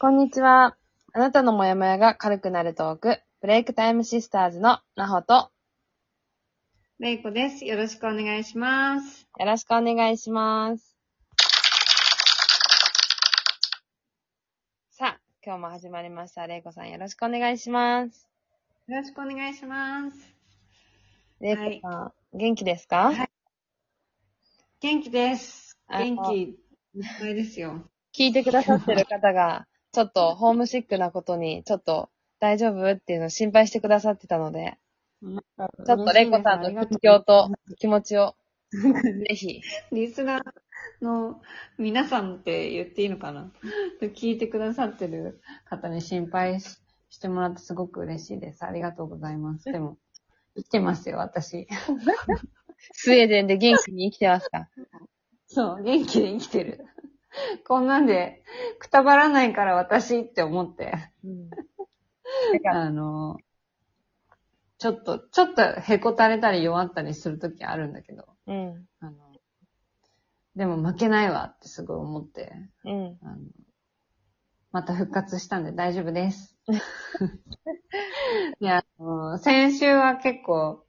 こんにちは。あなたのモヤモヤが軽くなるトーク、ブレイクタイムシスターズのなほと、れいこです。よろしくお願いします。よろしくお願いします。さあ、今日も始まりました。れいこさんよろしくお願いします。よろしくお願いします。れいこさん、元気ですか、はい元気です。あ元気いっぱいですよ。聞いてくださってる方が、ちょっとホームシックなことに、ちょっと大丈夫っていうのを心配してくださってたので、ちちょっとれいこさんの苦境と気持ちを、ぜひ、リスナーの皆さんって言っていいのかな？聞いてくださってる方に心配ししてもらってすごく嬉しいです。ありがとうございます。でも、生きてますよ、私。スウェーデンで元気に生きてますか？そう、元気で生きてる。こんなんで、くたばらないから私って思って。うん。あの、ちょっと、ちょっとへこたれたり弱ったりするときあるんだけど、うん。あの、でも負けないわってすごい思って、うん。あの、また復活したんで大丈夫です。いや、あの、先週は結構、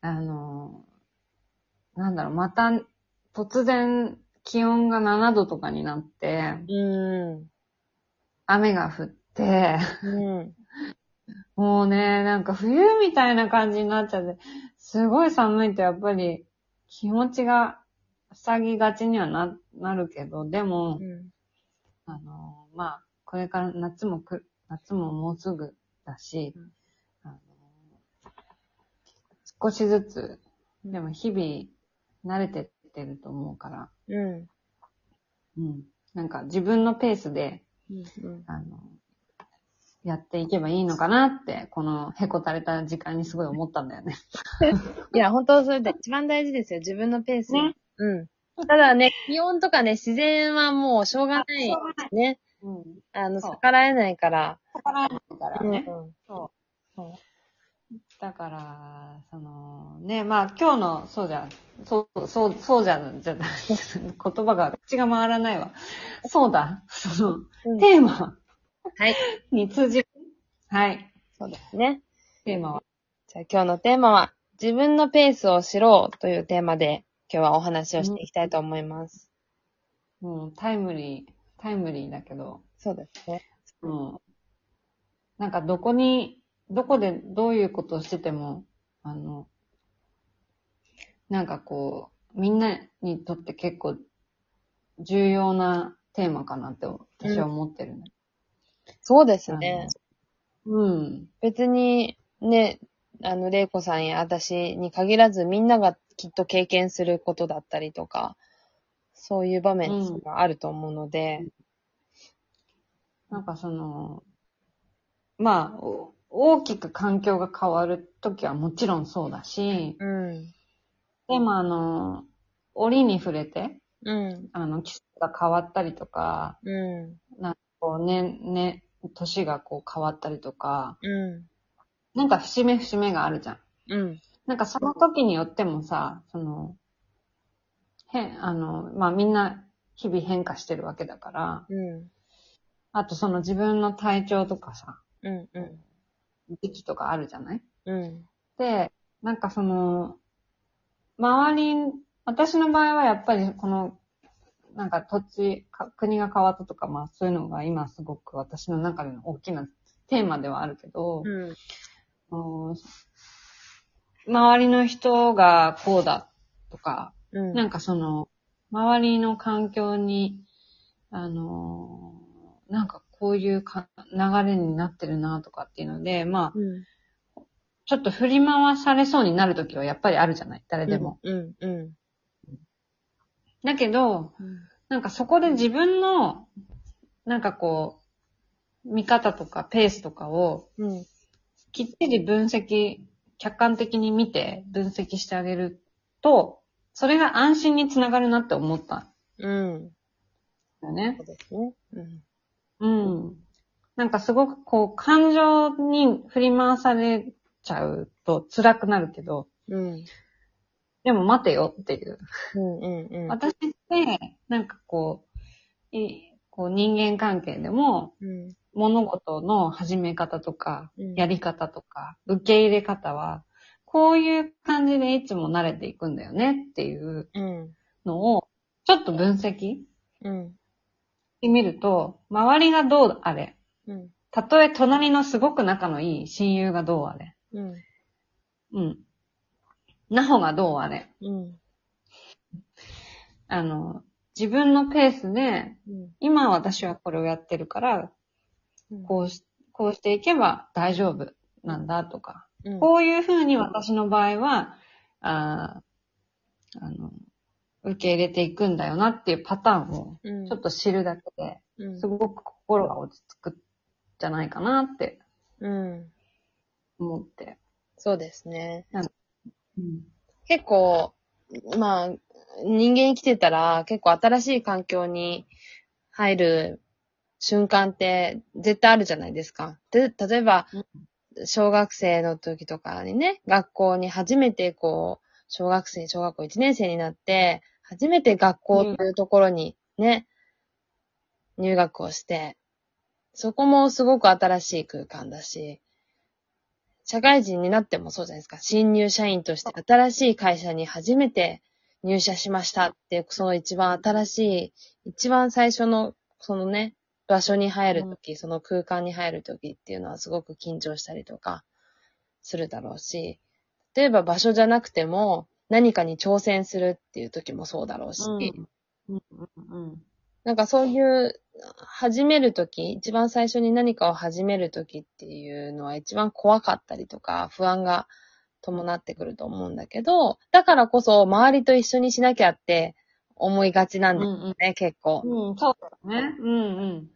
あの、なんだろう、また突然気温が7度とかになって、うん。雨が降って、うん。もうね、なんか冬みたいな感じになっちゃって、すごい寒いとやっぱり気持ちが塞ぎがちにはな、なるけど、でも、うん。あの、まあ、これから夏もく、夏ももうすぐだし、うんあの少しずつ、でも日々慣れてってると思うから、うん。うん。なんか自分のペースで、うん。あの、やっていけばいいのかなって、このへこたれた時間にすごい思ったんだよね。いや、本当それで一番大事ですよ。自分のペース。ねうん。ただね、気温とかね、自然はもうしょうがない。ね。うん。あの、逆らえないから。逆らえないからね。うんう。だから、その、ね、まあ今日の、そうじゃ、そう、そう、そうじゃ、じゃない、言葉が、口が回らないわ。そうだ、その、うんテーマはい。に通じる。はい。そうですね。テーマは？じゃあ今日のテーマは、自分のペースを知ろうというテーマで、今日はお話をしていきたいと思います。もうタイムリー、タイムリーだけど、そうですね。うん。なんかどこに、どこでどういうことをしてても、あの、なんかこう、みんなにとって結構重要なテーマかなって私は思ってるね。そうですね。うん。別に、ね、あの、玲子さんや私に限らずみんながきっと経験することだったりとか、そういう場面があると思うので、なんかその、まあ、お大きく環境が変わるときはもちろんそうだし、うん。でもあの、折に触れて、うん。あの、季節が変わったりとか、うん。こうね、ね、年がこう変わったりとか、うん。なんか節目節目があるじゃん。うん。なんかその時によってもさ、その、変、あの、まあみんな日々変化してるわけだから、うん。あとその自分の体調とかさ、うん。うん。時期とかあるじゃない？うん。で、なんかその、周り、私の場合はやっぱりこの、なんか土地、か国が変わったとか、まあそういうのが今すごく私の中での大きなテーマではあるけど、うん。周りの人がこうだとか、うん。なんかその、周りの環境に、あの、なんかこういうか流れになってるなとかっていうので、まあ、うん。ちょっと振り回されそうになるときはやっぱりあるじゃない誰でも。うん。うん。だけど、うん。なんかそこで自分の、なんかこう、見方とかペースとかをうん。きっちり分析、客観的に見て分析してあげると、それが安心につながるなって思ったんうん。だよねそ。うですね。うん。うん。なんかすごくこう、感情に振り回されちゃうと辛くなるけど、うん。でも待てよっていう。うん。うん。うん。私って、なんかこう、いこう人間関係でも、うん。物事の始め方とか、うんやり方とか、受け入れ方は、こういう感じでいつも慣れていくんだよねっていううん。のを、ちょっと分析うん。してみると、周りがどうあれ、うん。たとえ隣のすごく仲のいい親友がどうあれ、うん。うん。なほがどうあれ、うん。あの、自分のペースで、うん。今私はこれをやってるから、こうし、こうしていけば大丈夫なんだとか、うん。こういうふうに私の場合は、あーあの、受け入れていくんだよなっていうパターンをうん。ちょっと知るだけで、うんすごく心が落ち着くんじゃないかなってうん。思って。そうですね。うん。結構、まあ、人間生きてたら結構新しい環境に入る瞬間って絶対あるじゃないですか。で、例えば、小学生の時とかにね、学校に初めてこう、小学生、小学校1年生になって、初めて学校というところにね、入学をして、そこもすごく新しい空間だし、社会人になってもそうじゃないですか。新入社員として新しい会社に初めて入社しましたって、その一番新しい、一番最初の、そのね、場所に入るとき、その空間に入るときっていうのはすごく緊張したりとかするだろうし、例えば場所じゃなくても何かに挑戦するっていう時もそうだろうし、うん。うん。うん。なんかそういう、始めるとき、一番最初に何かを始めるときっていうのは一番怖かったりとか、不安が伴ってくると思うんだけど、だからこそ周りと一緒にしなきゃって思いがちなんですうん。ね、結構。うん、そうだよね。うんうん。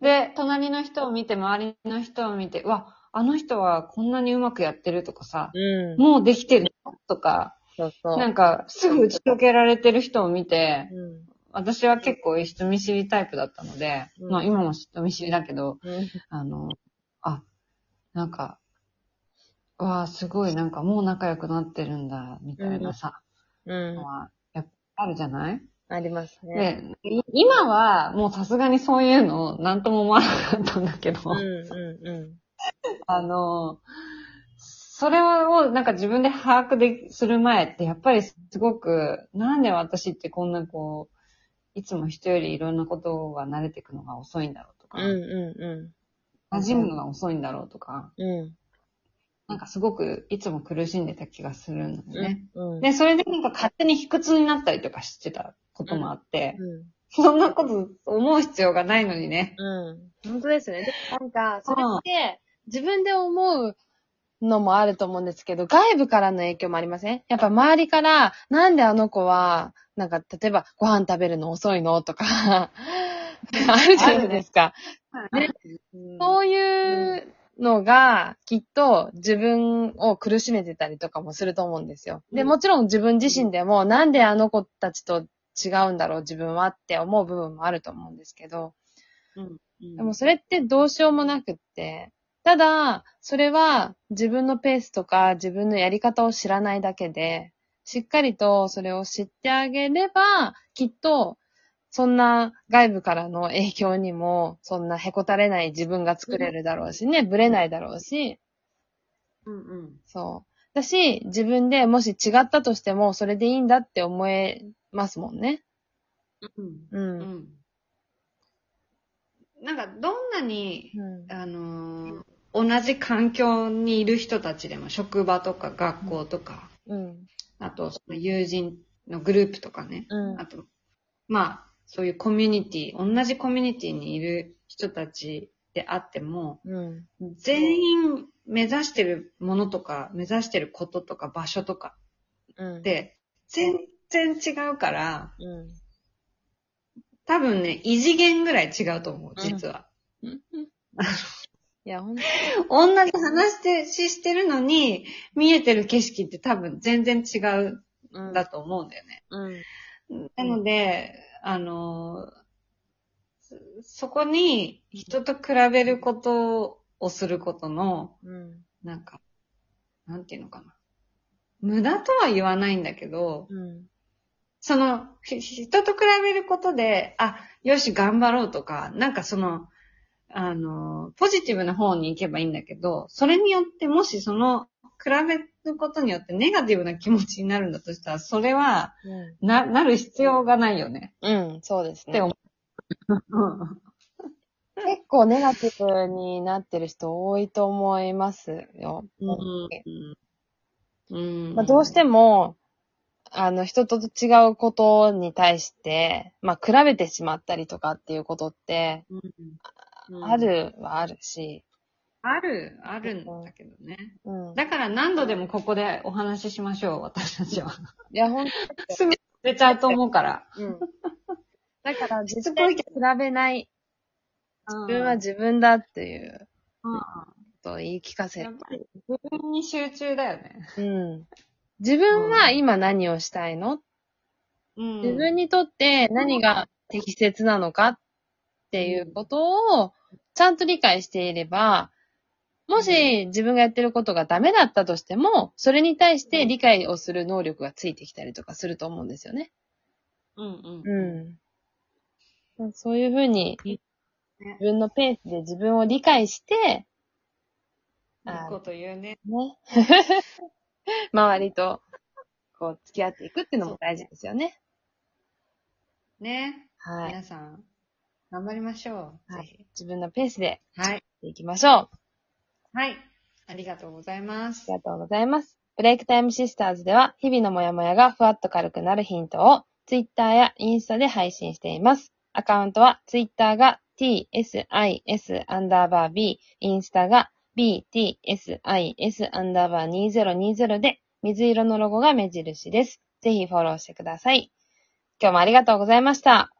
で、隣の人を見て、周りの人を見て、うわ、あの人はこんなにうまくやってるとかさ、うん。もうできてるとか、そうそう。なんか、すぐ打ち解けられてる人を見て、うん。私は結構人見知りタイプだったので、うんまあ今も人見知りだけど、うん。あの、あ、なんか、わあ、すごいなんかもう仲良くなってるんだ、みたいなさ、うんの。は、やっぱあるじゃない？ありますね。で、い今はもうさすがにそういうのなんとも思わなかったんだけど、うんうんう あの、それをなんか自分で把握でする前ってやっぱりすごく、なんで私ってこんなこう、いつも人よりいろんなことが慣れていくのが遅いんだろうとか、ん。うんう馴染むのが遅いんだろうとか、んうん。うん。なんかすごくいつも苦しんでた気がするんだよね。うん。で、それでなんか勝手に卑屈になったりとかしてたこともあって、うん。そんなこと思う必要がないのにね。うん。本当ですね。でなんか、それって、自分で思うのもあると思うんですけど、外部からの影響もありません？やっぱ周りから、なんであの子は、なんか、例えば、ご飯食べるの遅いの？とか、あるじゃないですか。ね。うん。そういうのが、きっと自分を苦しめてたりとかもすると思うんですよ。で、うん。もちろん自分自身でも、なんであの子たちと違うんだろう、自分はって思う部分もあると思うんですけど、うん。でもそれってどうしようもなくって、ただ、それは自分のペースとか自分のやり方を知らないだけで、しっかりとそれを知ってあげれば、きっと、そんな外部からの影響にも、そんなへこたれない自分が作れるだろうしね、ぶれないだろうし、うんうん。そう。だし、自分でもし違ったとしても、それでいいんだって思えますもんね。うん。う。うんん。なんか、どんなに、うん。あのー同じ環境にいる人たちでも、職場とか学校とか、うん。あと、その友人のグループとかね、うんあと、まあ、そういうコミュニティ、同じコミュニティにいる人たちであっても、うん。全員目指してるものとか、目指してることとか場所とかうん。って、全然違うから、うん。多分ね、異次元ぐらい違うと思う、実は。いや、ほんと同じ話してししてるのに、見えてる景色って多分全然違うんだと思うんだよね。うん。なので、あの、そそこに人と比べることをすることの、うん。なんか、なんていうのかな。無駄とは言わないんだけど、うん。その、ひ人と比べることで、あ、よし、頑張ろうとか、なんかその、あの、ポジティブな方に行けばいいんだけど、それによってもしその、比べることによってネガティブな気持ちになるんだとしたら、それは、な、なる必要がないよね。うん、そうですねって思。うん。結構ネガティブになってる人多いと思いますよ。うん。まあ、どうしても、あの、人と違うことに対して、まあ、比べてしまったりとかっていうことって、うん、あるはあるし、ある、あるんだけどね。うん。だから何度でもここでお話ししましょう、私たちは。いや、ほんすぐ出ちゃうと思うから。うん。だから、しつこい絶対に比べない、自自分は自分だっていううんことを言い聞かせる。やっぱり自分に集中だよね。うん。自分は今何をしたいの？うん自分にとって何が適切なのかっていうことをちゃんと理解していれば、もし自分がやってることがダメだったとしても、それに対して理解をする能力がついてきたりとかすると思うんですよね。うんうん。うん。そういうふうにね自分のペースで自分を理解して、いいこと言うね。ね。周りとこう付き合っていくっていうのも大事ですよね。ね。はい。皆さん、頑張りましょう。はい。自分のペースではい。いきましょう。あはい。ありがとうございますり。がとうございます。ブレイクタイムシスターズでは、日々のモヤモヤがふわっと軽くなるヒントを、ツイッターやインスタで配信しています。アカウントは、ツイッターが tsis アンダーバー b、インスタが btsis アンダーバー2020で、水色のロゴが目印です。ぜひフォローしてください。今日もありがとうございました。